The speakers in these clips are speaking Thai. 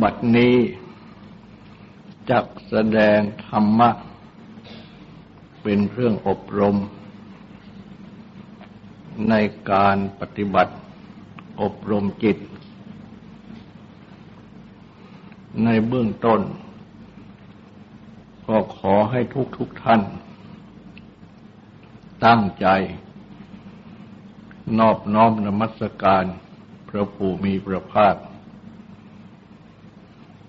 บัดนี้จักแสดงธรรมะ เป็นเครื่องอบรม ในการปฏิบัติอบรมจิต ในเบื้องต้น ก็ขอให้ทุกทุกท่าน ตั้งใจ นอบน้อมนมัสการ พระผู้มีพระภาค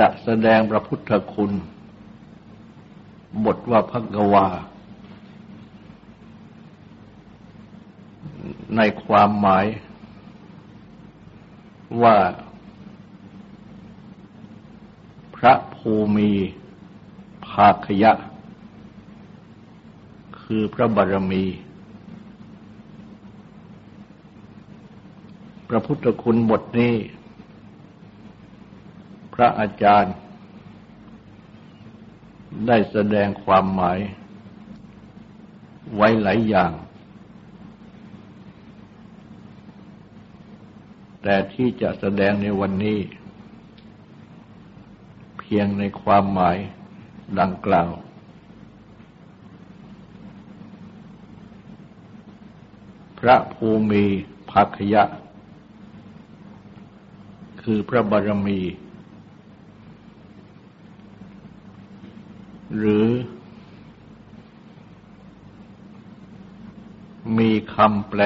จะแสดงพระพุทธคุณบทว่าพักวา ในความหมายว่า พระภูมิภาคยะ คือพระบารมี พระพุทธคุณบทนี้ ระอาจารย์ ได้แสดงความหมาย ไว้หลายอย่าง แต่ที่จะแสดงในวันนี้ เพียงในความหมายดังกล่าว พระภูมิภาคยะ คือพระบารมี หรือมีคำแปล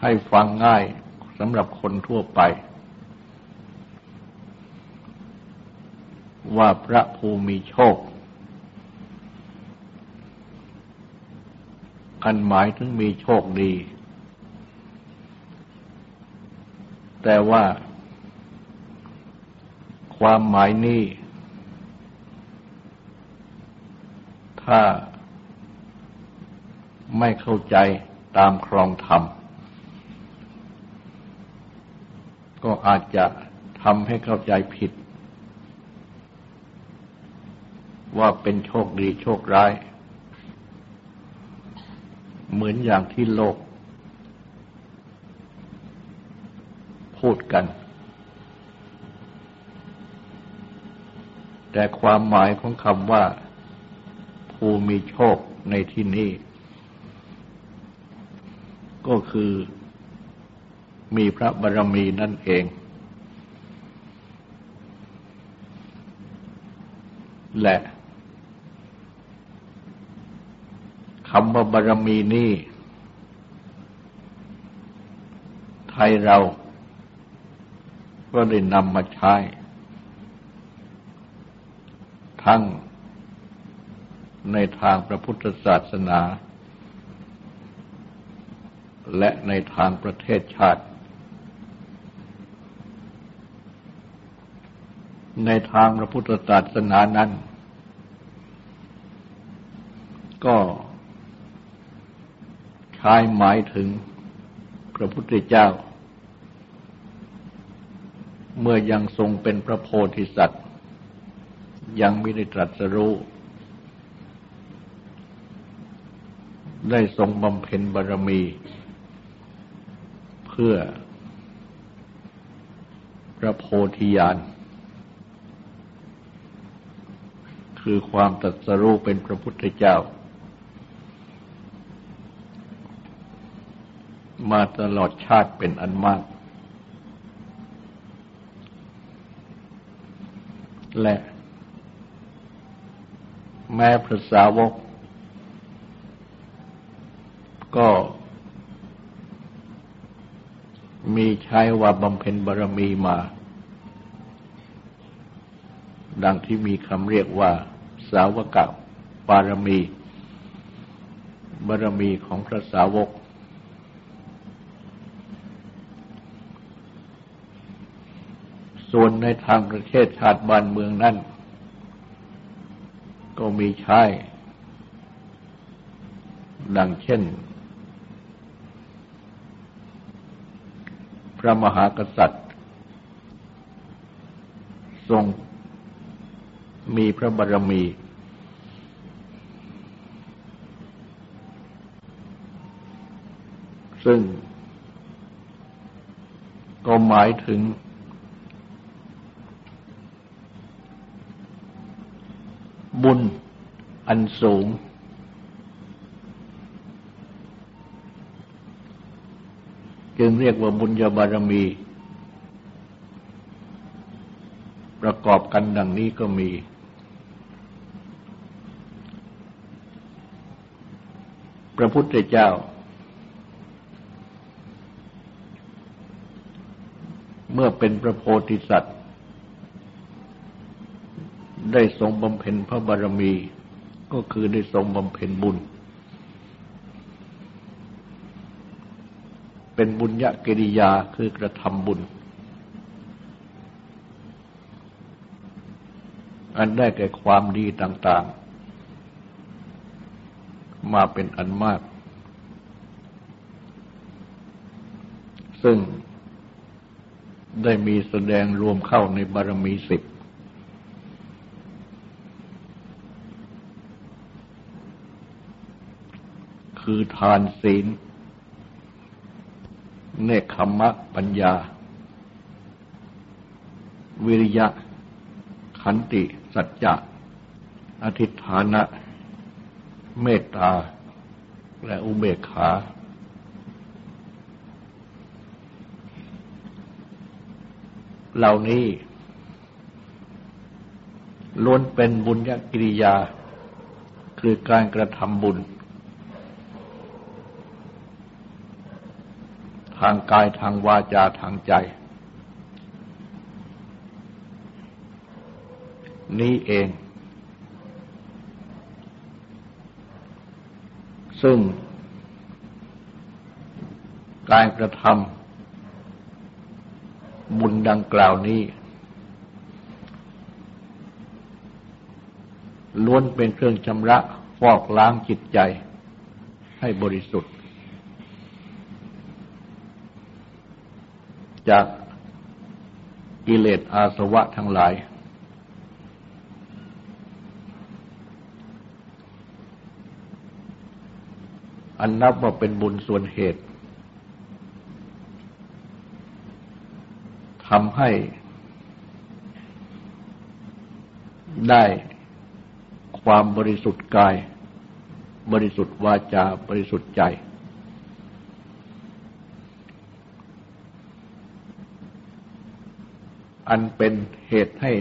ให้ฟังง่ายสำหรับคนทั่วไป ว่าพระภูมิโชคอันหมายถึงมีโชคดี แต่ว่า ความหมายนี้ ถ้าไม่เข้าใจตามครองธรรม ก็อาจจะทำให้เข้าใจผิด ว่าเป็นโชคดีโชคร้าย เหมือนอย่างที่โลก พูดกัน แต่ความหมายของคำว่าภูมิโชคในที่นี้ ก็คือมีพระบารมีนั่นเอง และคำว่าบารมีนี้ไทยเราก็ได้นำมาใช้ ทั้งในทางพระพุทธศาสนา และในทางประเทศชาติ ในทางพระพุทธศาสนานั้น ก็ใช้หมายถึงพระพุทธเจ้า เมื่อยังทรงเป็นพระโพธิสัตว์ ยังไม่ได้ตรัสรู้ ได้ทรงบำเพ็ญบารมี เพื่อ พระโพธิญาณคือความตรัสรู้เป็นพระพุทธเจ้า มาตลอดชาติเป็นอันมาก และ แม้พระสาวก ก็มีใช้ว่าบำเพ็ญบารมีมา ดังที่มีคำเรียกว่า สาวกบารมี บารมีของพระสาวก ส่วนในทางประเทศชาติบ้านเมืองนั้น มีใช้ ดังเช่น พระมหากษัตริย์ ทรงมีพระบารมี ซึ่งก็หมายถึง บุญ อันสูง จึงเรียกว่าบุญญาบารมี ประกอบกันดังนี้ก็มี พระพุทธเจ้า เมื่อเป็นพระโพธิสัตว์ ได้ทรงบำเพ็ญพระบารมี ก็คือได้ทรงบำเพ็ญบุญ เป็นบุญญกิริยาคือกระทำบุญ อันได้แก่ความดีต่างๆ มาเป็นอันมาก ซึ่งได้มีแสดงรวมเข้าในบารมีสิบ คือทานศีล เนคขมะปัญญา วิริยะ ขันติ สัจจะอธิฐานะ เมตตา และอุเบกขา เหล่านี้ล้วนเป็นบุญญกิริยา คือการกระทำบุญ ทางกายทางวาจาทางใจ นี้เอง ซึ่ง การกระทำบุญดังกล่าวนี้ ล้วนเป็นเครื่องชำระฟอกล้างจิตใจให้บริสุทธิ์ จากกิเลสอาสวะทั้งหลาย อันนับว่าเป็นบุญส่วนเหตุทำให้ได้ความบริสุทธิ์กาย บริสุทธิ์วาจา บริสุทธิ์ใจ อันเป็นเหตุให้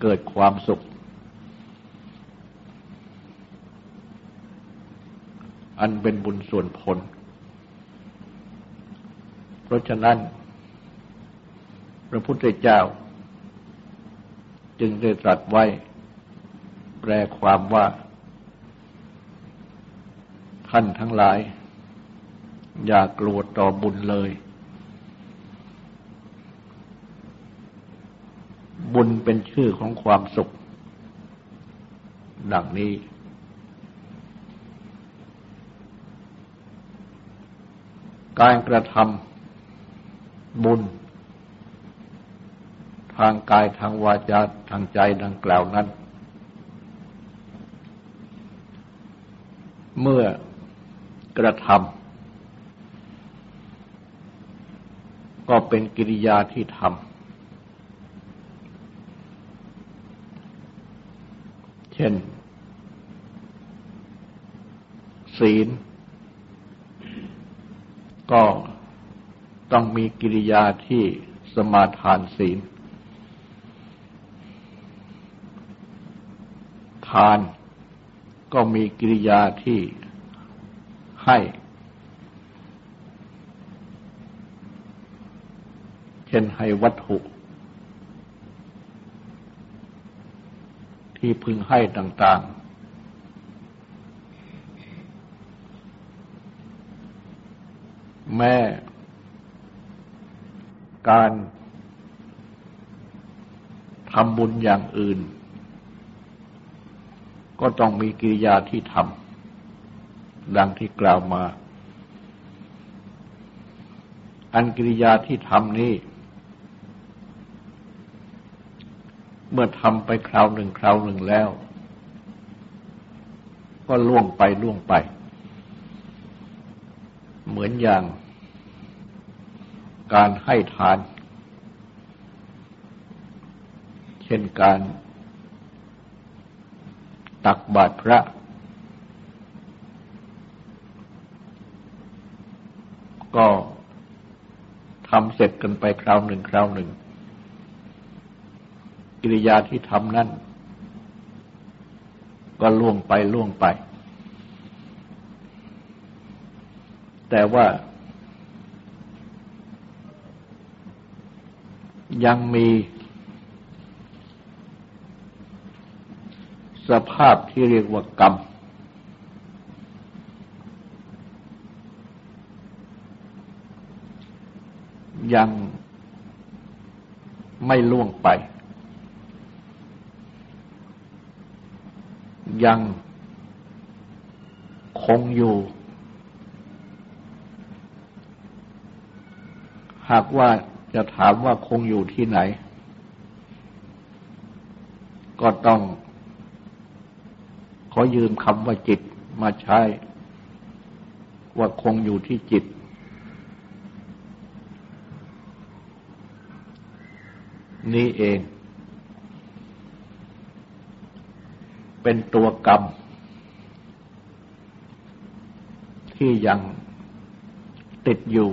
เกิดความสุข อันเป็นบุญส่วนผล เพราะฉะนั้น พระพุทธเจ้า จึงได้ตรัสไว้ แปลความว่า ท่านทั้งหลาย อย่ากลัวต่อบุญเลย บุญเป็นชื่อของความสุข ดังนี้ การกระทำบุญ ทางกายทางวาจาทางใจดังกล่าวนั้น เมื่อกระทำก็เป็นกิริยาที่ทำเช่น ศีล ก็ต้องมีกิริยาที่สมาทานศีล ทานก็มีกิริยาที่ให้ เช่นให้วัตถุ ที่พึงให้ต่าง ๆ แม่การทำบุญอย่างอื่น ก็ต้องมีกิริยาที่ทำดังที่กล่าวมา อันกิริยาที่ทำนี้ เมื่อทำไปคราวหนึ่งคราวหนึ่งแล้ว ก็ล่วงไปล่วงไป เหมือนอย่าง การให้ทาน เช่นการตักบาตรพระ ก็ทำเสร็จกันไปคราวหนึ่งคราวหนึ่ง กิริยาที่ทำนั่น ก็ล่วงไปล่วงไป แต่ว่ายังมีสภาพที่เรียกว่ากรรม ยังไม่ล่วงไป ยังคงอยู่ หากว่าจะถามว่าคงอยู่ที่ไหน ก็ต้อง ขอยืมคำว่าจิตมาใช้ ว่าคงอยู่ที่จิต นี้เอง เป็นตัวกรรม ที่ยังติดอยู่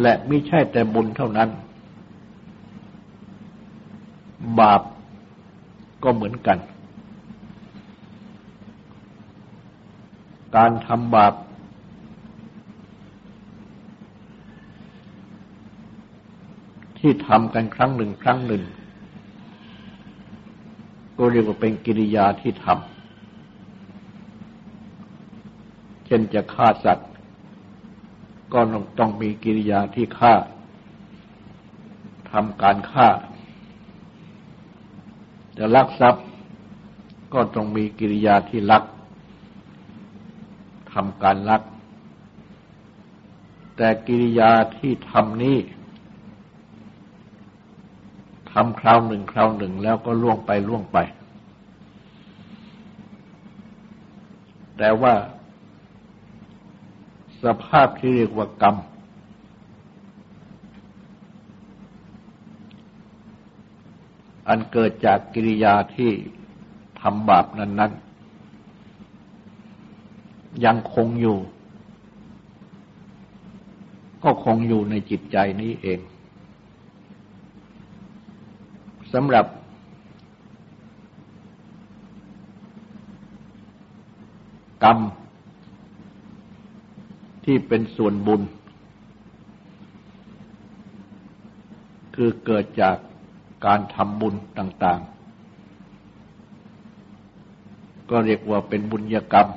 และไม่ใช่แต่บุญเท่านั้น บาปก็เหมือนกัน การทำบาป ที่ทำกันครั้งหนึ่งครั้งหนึ่ง ก็เรียกว่าเป็นกิริยาที่ทำเช่นจะฆ่าสัตว์ ก็ต้องมีกิริยาที่ฆ่าทำการฆ่าจะลักทรัพย์ ก็ต้องมีกิริยาที่ลักทำการลัก แต่กิริยาที่ทำนี้ ทำคราวหนึ่งคราวหนึ่งแล้วก็ล่วงไปล่วงไป แต่ว่าสภาพที่เรียกว่ากรรม อันเกิดจากกิริยาที่ทำบาปนั้น ๆ ยังคงอยู่ ก็คงอยู่ในจิตใจนี้เอง สำหรับกรรมที่เป็นส่วนบุญ คือเกิดจากการทำบุญต่าง ๆ ก็เรียกว่าเป็นบุญญกรรม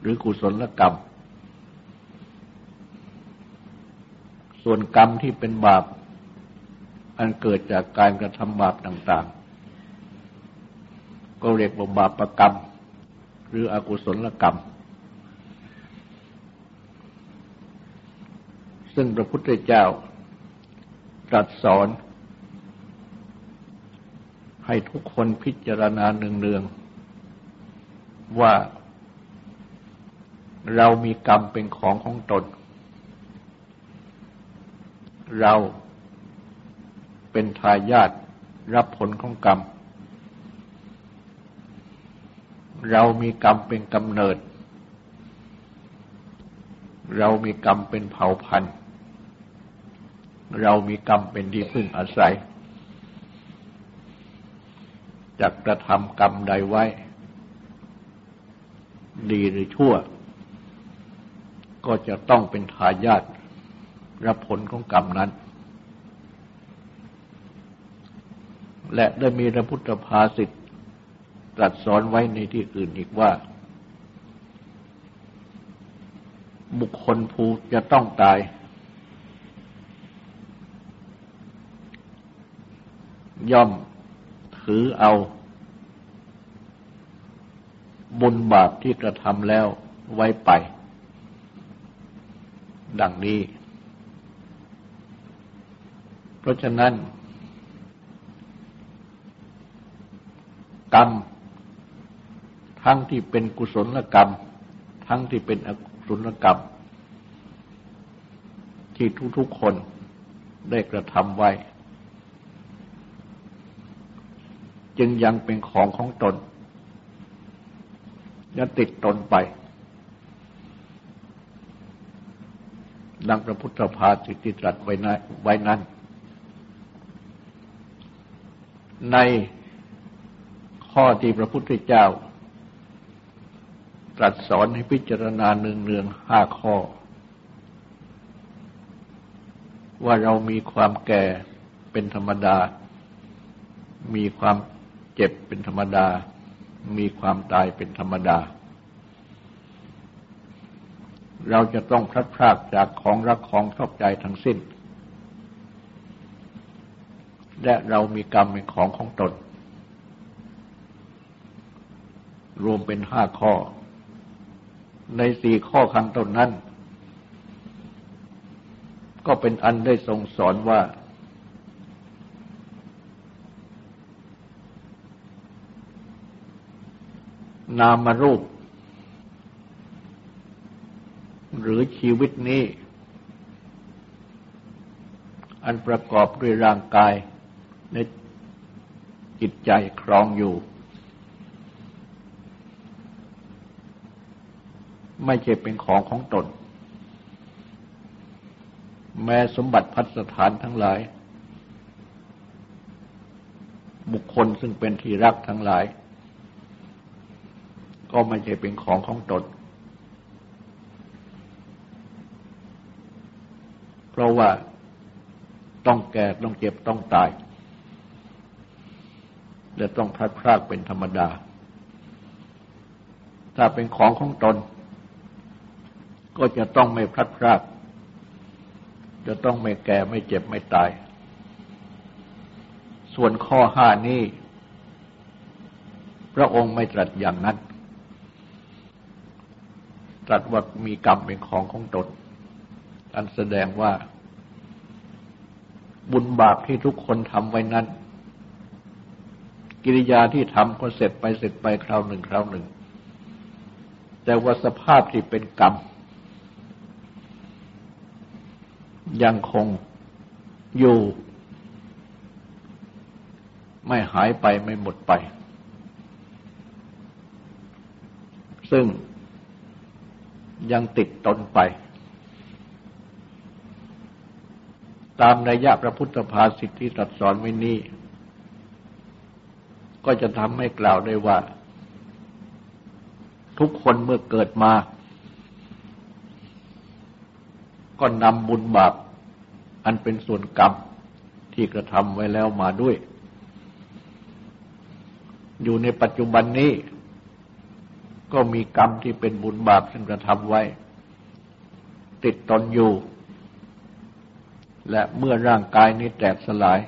หรือกุศลกรรม ส่วนกรรมที่เป็นบาป อันเกิดจากการกระทำบาปต่างๆ ก็เรียกว่าบาปปรกรรม หรืออกุศลกรรม ซึ่งพระพุทธเจ้าตรัสสอน ให้ทุกคนพิจารณาเนืองๆว่าเรามีกรรมเป็นของของตน เรา เป็นทายาทรับผลของกรรม เรามีกรรมเป็นกำเนิด เรามีกรรมเป็นเผ่าพันธุ์ เรามีกรรมเป็นที่พึ่งอาศัยจะกระทำกรรมใดไว้ ดีหรือชั่ว ก็จะต้องเป็นทายาทรับผลของกรรมนั้น และได้มีพระพุทธภาษิตตรัสสอนไว้ในที่อื่นอีกว่า บุคคลผู้จะต้องตาย ย่อมถือเอา บุญบาปที่กระทำแล้วไว้ไป ดังนี้ เพราะฉะนั้น กรรม ทั้งที่เป็นกุศลกรรม ทั้งที่เป็นอกุศลกรรม ที่ทุกๆคนได้กระทำไว้ จึงยังเป็นของของตนยังติดตนไป ดังพระพุทธภาสิติตรัสไว้นั้น ใน ข้อที่พระพุทธเจ้า ตรัสสอนให้พิจารณาเนืองๆห้าข้อ ว่าเรามีความแก่เป็นธรรมดา มีความเจ็บเป็นธรรมดา มีความตายเป็นธรรมดา เราจะต้องพลัดพรากจากของรักของชอบใจทั้งสิ้น และเรามีกรรมเป็นของของตน รวมเป็นห้าข้อ ในสี่ข้อข้างต้นนั้น ก็เป็นอันได้ทรงสอนว่า นามรูป หรือชีวิตนี้ อันประกอบด้วยร่างกายในจิตใจครองอยู่ ไม่ใช่เป็นของของตน แม้สมบัติพัสถานทั้งหลาย บุคคลซึ่งเป็นที่รักทั้งหลาย ก็ไม่ใช่เป็นของของตน เพราะว่าต้องแก่ต้องเจ็บต้องตาย และต้องพลัดพรากเป็นธรรมดา ถ้าเป็นของของตน ก็จะต้องไม่พลัดพราก จะต้องไม่แก่ไม่เจ็บไม่ตาย ส่วนข้อห้านี้ พระองค์ไม่ตรัสอย่างนั้น ตรัสว่ามีกรรมเป็นของของตน อันแสดงว่า บุญบาปที่ทุกคนทำไว้นั้น กิริยาที่ทำก็เสร็จไปเสร็จไปคราวหนึ่งคราวหนึ่ง แต่ว่าสภาพที่เป็นกรรม ยังคงอยู่ ไม่หายไปไม่หมดไป ซึ่งยังติดตนไป ตามนัยยะพระพุทธภาสิทธิตรัสสอนไว้นี้ ก็จะทำให้กล่าวได้ว่า ทุกคนเมื่อเกิดมา ก็นำบุญบาปอันเป็นส่วนกรรมที่กระทำไว้แล้วมาด้วย อยู่ในปัจจุบันนี้ ก็มีกรรมที่เป็นบุญบาปซึ่งกระทำไว้ ติดตนอยู่ และเมื่อร่างกายนี้แตกสลาย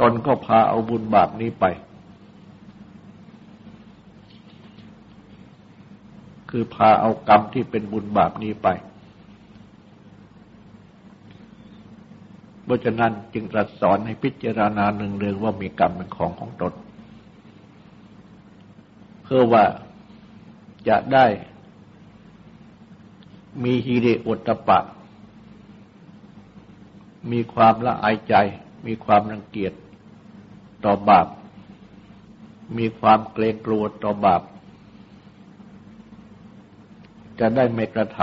ตนก็พาเอาบุญบาปนี้ไป คือพาเอากรรมที่เป็นบุญบาปนี้ไป เพราะฉะนั้นจึงตรัสสอนให้พิจารณาหนึ่งเรื่องว่ามีกรรมเป็นของของตน เพื่อว่าจะได้มีฮีริโอตปะ มีความละอายใจ มีความรังเกียจต่อบาป มีความเกรงกลัวต่อบาป จะได้ไม่กระท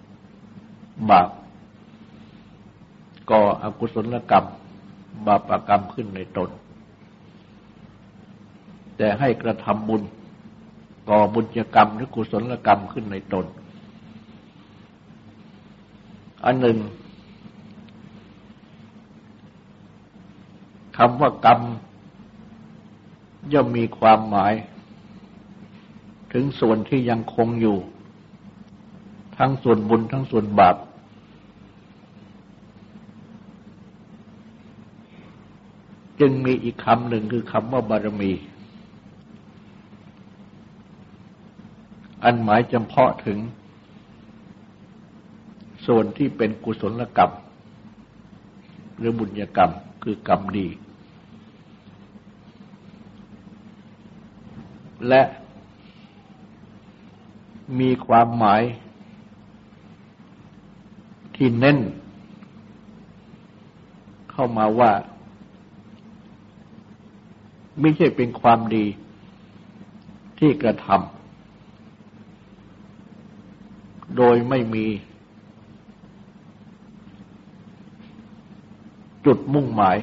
ำบาปก่ออกุศลกรรม บาปกรรมขึ้นในตน แต่ให้กระทำบุญ ก่อบุญกรรมหรือกุศลกรรมขึ้นในตน อันหนึ่งคำว่ากรรม ย่อมมีความหมาย ถึงส่วนที่ยังคงอยู่ ทั้งส่วนบุญทั้งส่วนบาป จึงมีอีกคำหนึ่งคือคำว่าบารมี อันหมายจำเพาะถึง ส่วนที่เป็นกุศลกรรม หรือบุญญกรรมคือกรรมดี และมีความหมาย ที่เน้น เข้ามาว่า ไม่ใช่เป็นความดีที่กระทำโดยไม่มี จุดมุ่งหมาย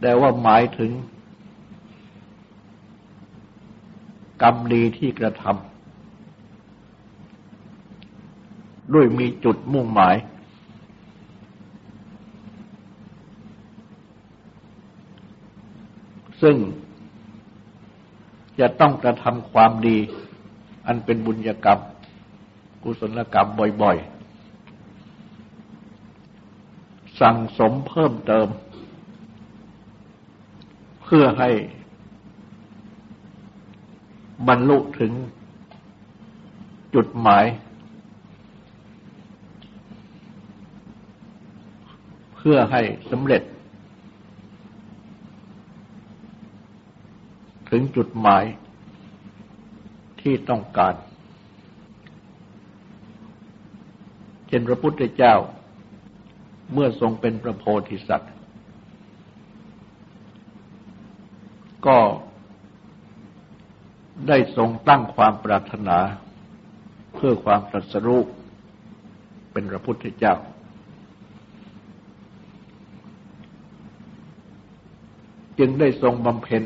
แต่ว่าหมายถึงกรรมดีที่กระทำ ด้วยมีจุดมุ่งหมาย ซึ่งจะต้องกระทำความดี อันเป็นบุญญกรรม กุศลกรรมบ่อยๆ สั่งสมเพิ่มเติม เพื่อให้บรรลุถึงจุดหมาย พื่อให้สำเร็จ ถึงจุดหมายที่ต้องการ เช่นพระพุทธเจ้า เมื่อทรงเป็นพระโพธิสัตว์ ก็ได้ทรงตั้งความปรารถนา เพื่อความตรัสรู้เป็นพระพุทธเจ้า จึงได้ทรงบำเพ็ญ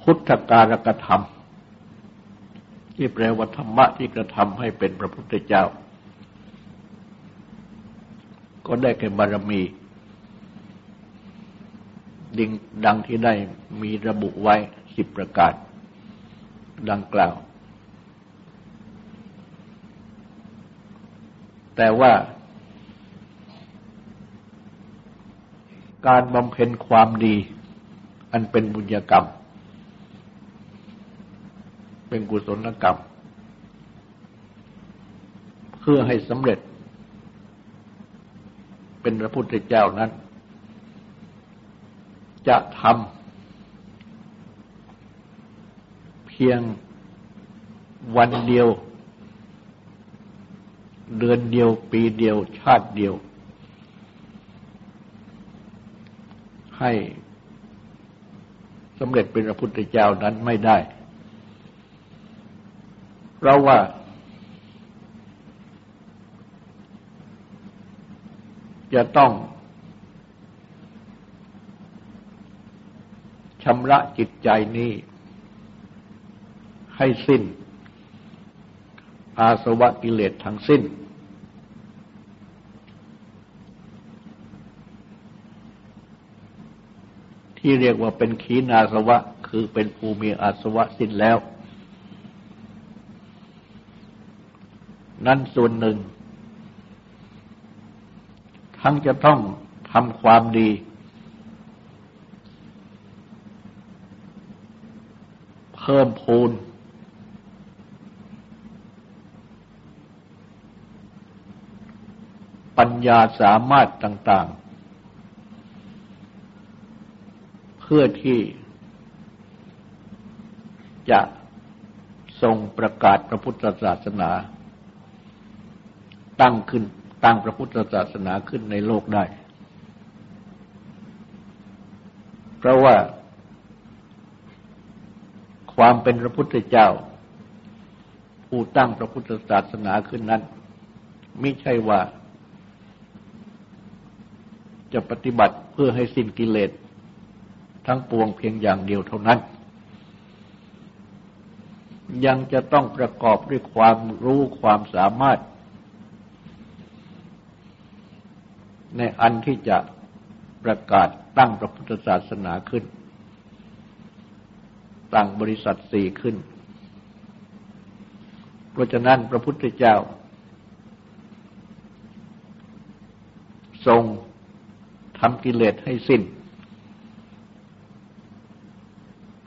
พุทธการกธรรม ที่แปลว่าธรรมะที่กระทำให้เป็นพระพุทธเจ้า ก็ได้แก่บารมีดิงดังที่ได้มีระบุไว้สิบประการ ดังกล่าว แต่ว่า การบำเพ็ญความดี อันเป็นบุญญกรรม เป็นกุศลกรรม เพื่อให้สำเร็จ เป็นพระพุทธเจ้านั้น จะทำเพียงวันเดียว เดือนเดียวปีเดียวชาติเดียว ให้สำเร็จเป็นพระพุทธเจ้านั้นไม่ได้ เพราะว่า จะต้องชำระจิตใจนี้ ให้สิ้น อาสวะกิเลสทั้งสิ้น ที่เรียกว่าเป็นขีณาสวะ คือเป็นภูมิอาสวะสิ้นแล้ว นั่นส่วนหนึ่ง ทั้งจะต้องทำความดี เพิ่มพูนปัญญาสามารถต่าง ๆ เพื่อที่จะทรงประกาศพระพุทธศาสนา ตั้งขึ้นตั้งพระพุทธศาสนาขึ้นในโลกได้ เพราะว่าความเป็นพระพุทธเจ้า ผู้ตั้งพระพุทธศาสนาขึ้นนั้น ไม่ใช่ว่า จะปฏิบัติเพื่อให้สิ้นกิเลส ทั้งปวงเพียงอย่างเดียวเท่านั้น ยังจะต้องประกอบด้วยความรู้ความสามารถ ในอันที่จะประกาศตั้งพระพุทธศาสนาขึ้น ตั้งบริษัทสี่ขึ้น เพราะฉะนั้นพระพุทธเจ้า ทรงทำกิเลสให้สิ้น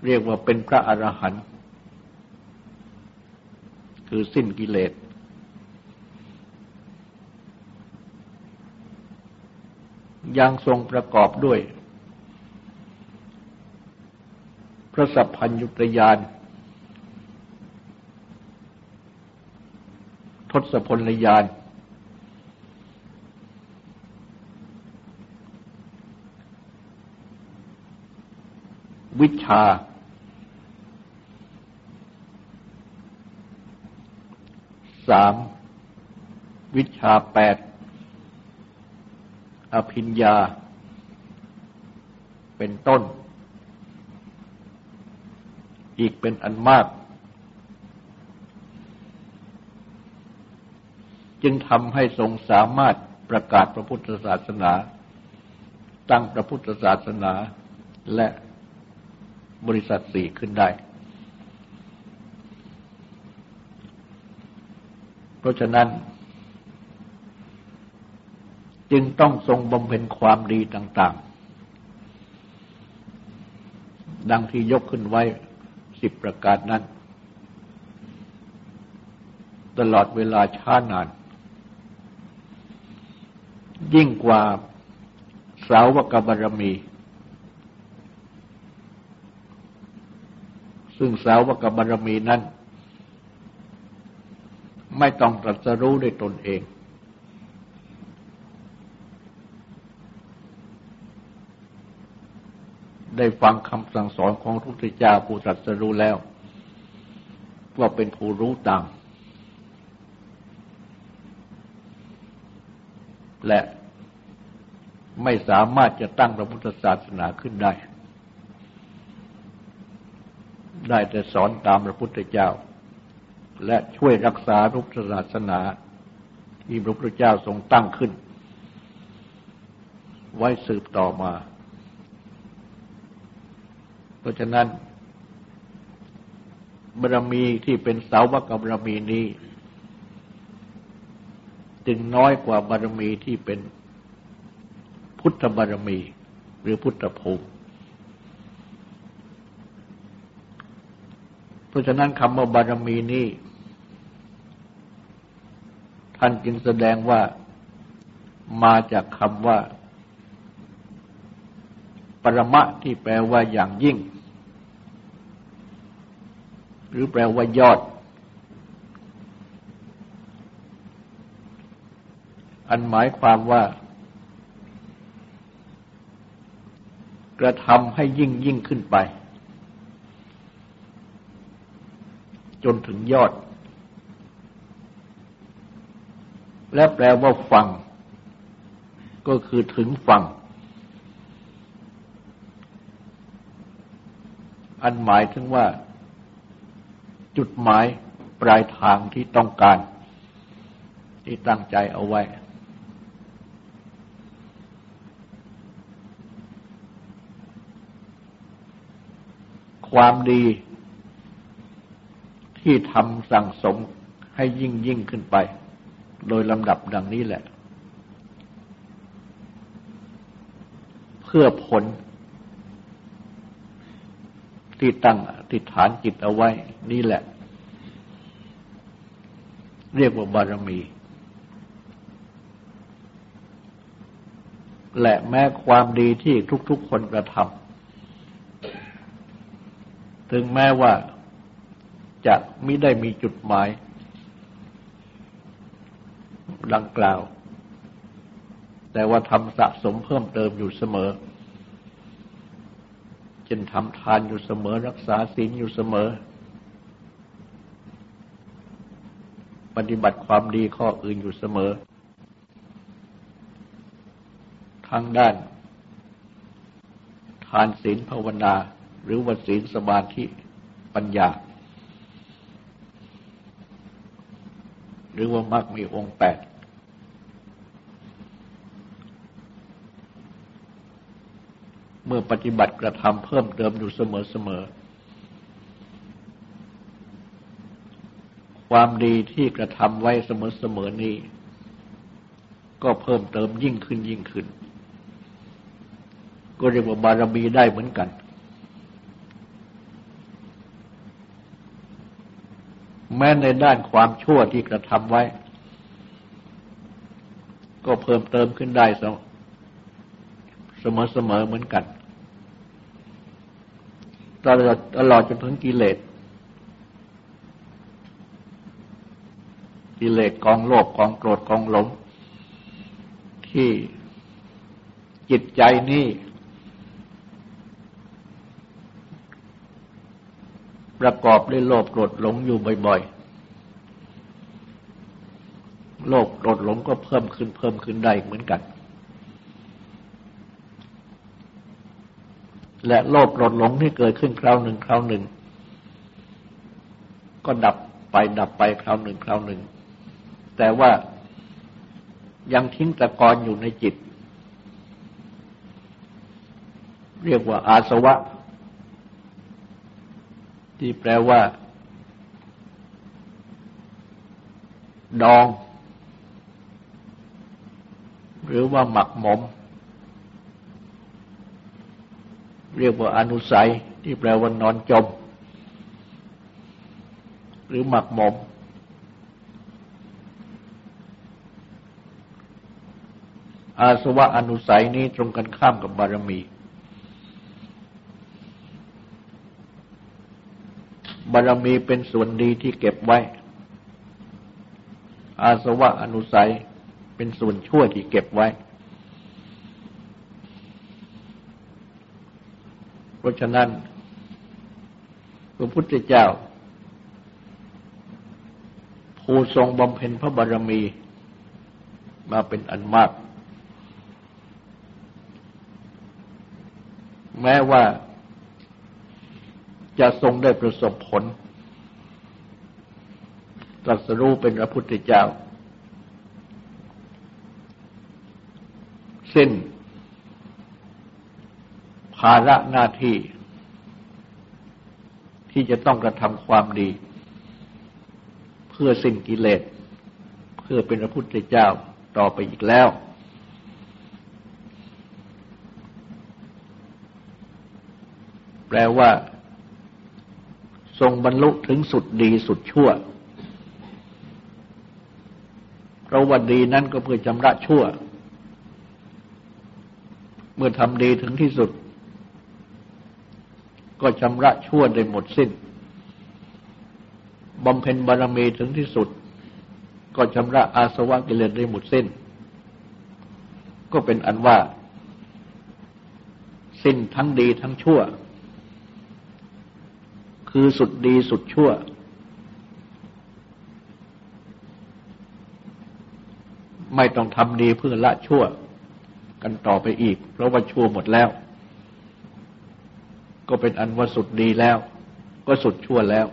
เรียกว่าเป็นพระอรหันต์คือสิ้นกิเลส ยังทรงประกอบด้วย พระสัพพัญญุตยานทศพลยาน วิชา สาม วิชาแปด อภิญญา เป็นต้น อีกเป็นอันมาก จึงทำให้ทรงสามารถประกาศพระพุทธศาสนา ตั้งพระพุทธศาสนาและ บริษัทสี่ขึ้นได้ เพราะฉะนั้น จึงต้องทรงบำเพ็ญความดีต่าง ๆ ดังที่ยกขึ้นไว้สิบประการนั้น ตลอดเวลาช้านาน ยิ่งกว่าสาวกบารมี ซึ่งสาวกบารมีนั้น ไม่ต้องตรัสรู้ด้วยตนเอง ได้ฟังคำสั่งสอนของพระพุทธเจ้าผู้ตรัสรู้แล้วว่าเป็นผู้รู้ตาม และไม่สามารถจะตั้งพระพุทธศาสนาขึ้นได้ ได้แต่สอนตามพระพุทธเจ้า และช่วยรักษาพระพุทธศาสนาที่พระพุทธเจ้าทรงตั้งขึ้น ไว้สืบต่อมา เพราะฉะนั้นบารมีที่เป็นเสาวกบารมีนี้ จึงน้อยกว่าบารมีที่เป็นพุทธบารมีหรือพุทธภูมิ เพ ราะฉะนั้นคำว่าบารมีนี้ ท่านจึงแสดงว่ามาจากคำว่า ปรมะที่แปลว่าอย่างยิ่ง หรือแปลว่ายอด อันหมายความว่า กระทำให้ยิ่งยิ่งขึ้นไป จนถึงยอด และแปลว่าฟัง ก็คือถึงฟัง อันหมายถึงว่า จุดหมายปลายทางที่ต้องการ ที่ตั้งใจเอาไว้ ความดี ที่ทำสั่งสมให้ยิ่งยิ่งขึ้นไป โดยลำดับดังนี้แหละ เพื่อผล ที่ตั้งติฐานจิตเอาไว้ นี่แหละ เรียกว่าบารมี และแม้ความดีที่ทุกๆคนกระทำถึงแม้ว่า จะไม่ได้มีจุดหมาย ดังกล่าว แต่ว่าทำสะสมเพิ่มเติมอยู่เสมอจนทำทานอยู่เสมอ รักษาศีลอยู่เสมอ ปฏิบัติความดีข้ออื่นอยู่เสมอ ทางด้าน ทานศีลภาวนา หรือว่าศีลสมาธิปัญญา หรือว่ามักมีองค์แปดเมื่อปฏิบัติกระทำเพิ่มเติมอยู่เสมอเสมอ ความดีที่กระทำไว้เสมอเสมอนี้ ก็เพิ่มเติมยิ่งขึ้นยิ่งขึ้น ก็เรียกว่าบารมีได้เหมือนกัน แม้ในด้านความชั่วที่กระทำไว้ ก็เพิ่มเติมขึ้นได้เสมอๆเหมือนกันตลอดตลอดจนถึงกิเลส กิเลสกองโลภกองโกรธกองหลง ที่จิตใจนี้ ประกอบด้วยโลภโกรธหลงอยู่บ่อยๆ โลภโกรธหลงก็เพิ่มขึ้นเพิ่มขึ้นได้เหมือนกัน และโลภโกรธหลงที่เกิดขึ้นคราวหนึ่งคราวหนึ่ง ก็ดับไปดับไปคราวหนึ่งคราวหนึ่ง แต่ว่ายังทิ้งตะกอนอยู่ในจิต เรียกว่าอาสวะ ที่แปลว่า ดอง หรือว่าหมักหมม เรียกว่าอนุสัย ที่แปลว่านอนจม หรือหมักหมม อาสวะอนุสัยนี้ตรงกันข้ามกับบารมี บารมีเป็นส่วนดีที่เก็บไว้ อาสวะอนุสัยเป็นส่วนชั่วที่เก็บไว้ เพราะฉะนั้น พระพุทธเจ้า ผู้ทรงบำเพ็ญพระบารมีมาเป็นอันมาก แม้ว่า จะทรงได้ประสบผล ตรัสรู้เป็นพระพุทธเจ้า สิ้น ภาระหน้าที่ ที่จะต้องกระทำความดี เพื่อสิ้นกิเลส เพื่อเป็นพระพุทธเจ้าต่อไปอีกแล้วแปลว่า ทรงบรรลุถึงสุดดีสุดชั่ว เพราะว่าดีนั้นก็เพื่อจำระชั่ว เมื่อทำดีถึงที่สุด ก็ชำระชั่วได้หมดสิ้นบำเพ็ญบารมีถึงที่สุด ก็ชำระอาสวะกิเลสได้หมดสิ้น ก็เป็นอันว่า สิ้นทั้งดีทั้งชั่ว คือสุดดีสุดชั่ว ไม่ต้องทำดีเพื่อละชั่ว กันต่อไปอีก เพราะว่าชั่วหมดแล้ว ก็เป็นอันว่าสุดดีแล้ว ก็สุดชั่วแล้ว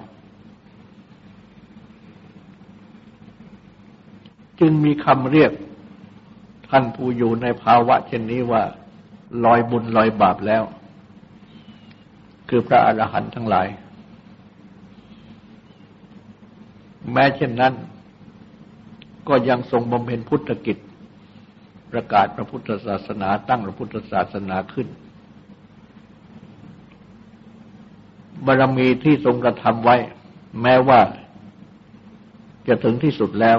จึงมีคำเรียกท่านผู้อยู่ในภาวะเช่นนี้ว่าลอยบุญลอยบาปแล้ว คือพระอรหันต์ทั้งหลาย แม้เช่นนั้น ก็ยังทรงบำเพ็ญพุทธกิจ ประกาศพระพุทธศาสนาตั้งพระพุทธศาสนาขึ้น บารมีที่ทรงกระทำไว้ แม้ว่าจะถึงที่สุดแล้ว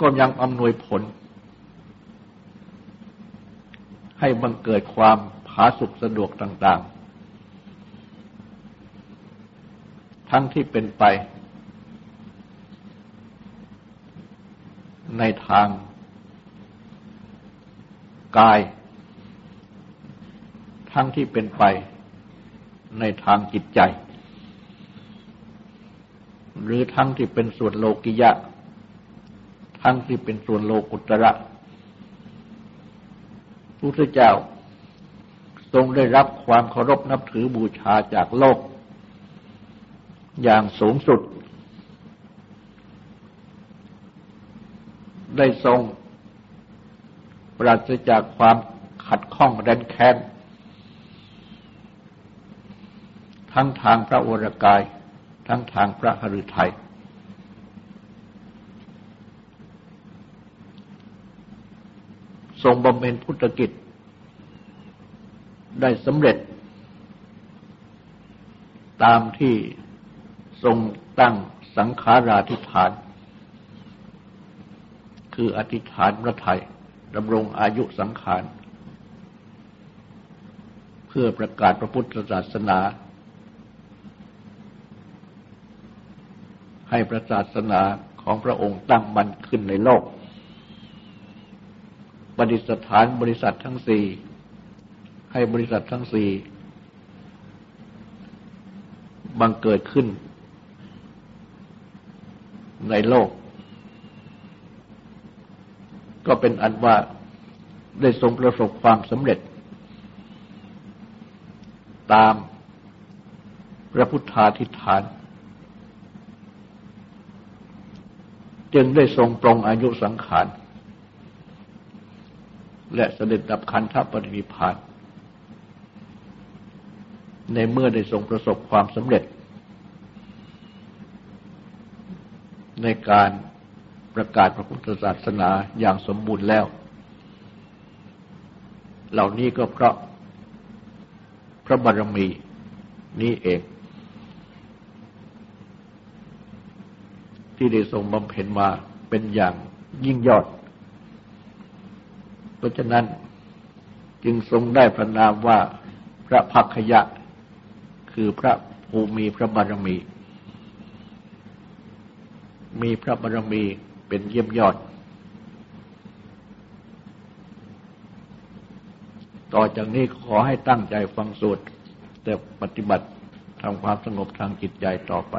ก็ยังอำนวยผล ให้บังเกิดความผาสุกสะดวกต่าง ๆ ทั้งที่เป็นไป ในทาง กาย ทั้งที่เป็นไป ในทางจิตใจ หรือทั้งที่เป็นส่วนโลกิยะ ทั้งที่เป็นส่วนโลกุตระพุทธเจ้าทรงได้รับความเคารพนับถือบูชาจากโลก อย่างสูงสุด ได้ทรง ปราศจากความขัดข้องแดนแค้นทั้งทางพระวรกาย ทั้งทางพระหฤทัยทรงบำเพ็ญพุทธกิจ ได้สำเร็จ ตามที่ ทรงตั้งสังขาราธิฐาน คืออธิษฐานพระไทยดำรงอายุสังขาร เพื่อประกาศพระพุทธศาสนา ให้พระศาสนาของพระองค์ตั้งมั่นขึ้นในโลกปฏิสถานบริษัททั้งสี่ ให้บริษัททั้งสี่บังเกิดขึ้น ในโลก ก็เป็นอันว่าได้ทรงประสบความสำเร็จ ตามพระพุทธาธิฐาน จึงได้ทรงปรองอายุสังขาร และเสด็จดับขันธปรินิพาน ในเมื่อได้ทรงประสบความสำเร็จ ในการประกาศพระพุทธศาสนาอย่างสมบูรณ์แล้ว เหล่านี้ก็เพราะพระบารมีนี้เอง ที่ได้ทรงบำเพ็ญมาเป็นอย่างยิ่งยอด เพราะฉะนั้นจึงทรงได้พระนามว่าพระภักยะ คือพระภูมิพระบารมี มีพระบารมีเป็นเยี่ยมยอด ต่อจากนี้ขอให้ตั้งใจฟังสวดแต่ปฏิบัติทำความสงบทางจิตใจต่อไป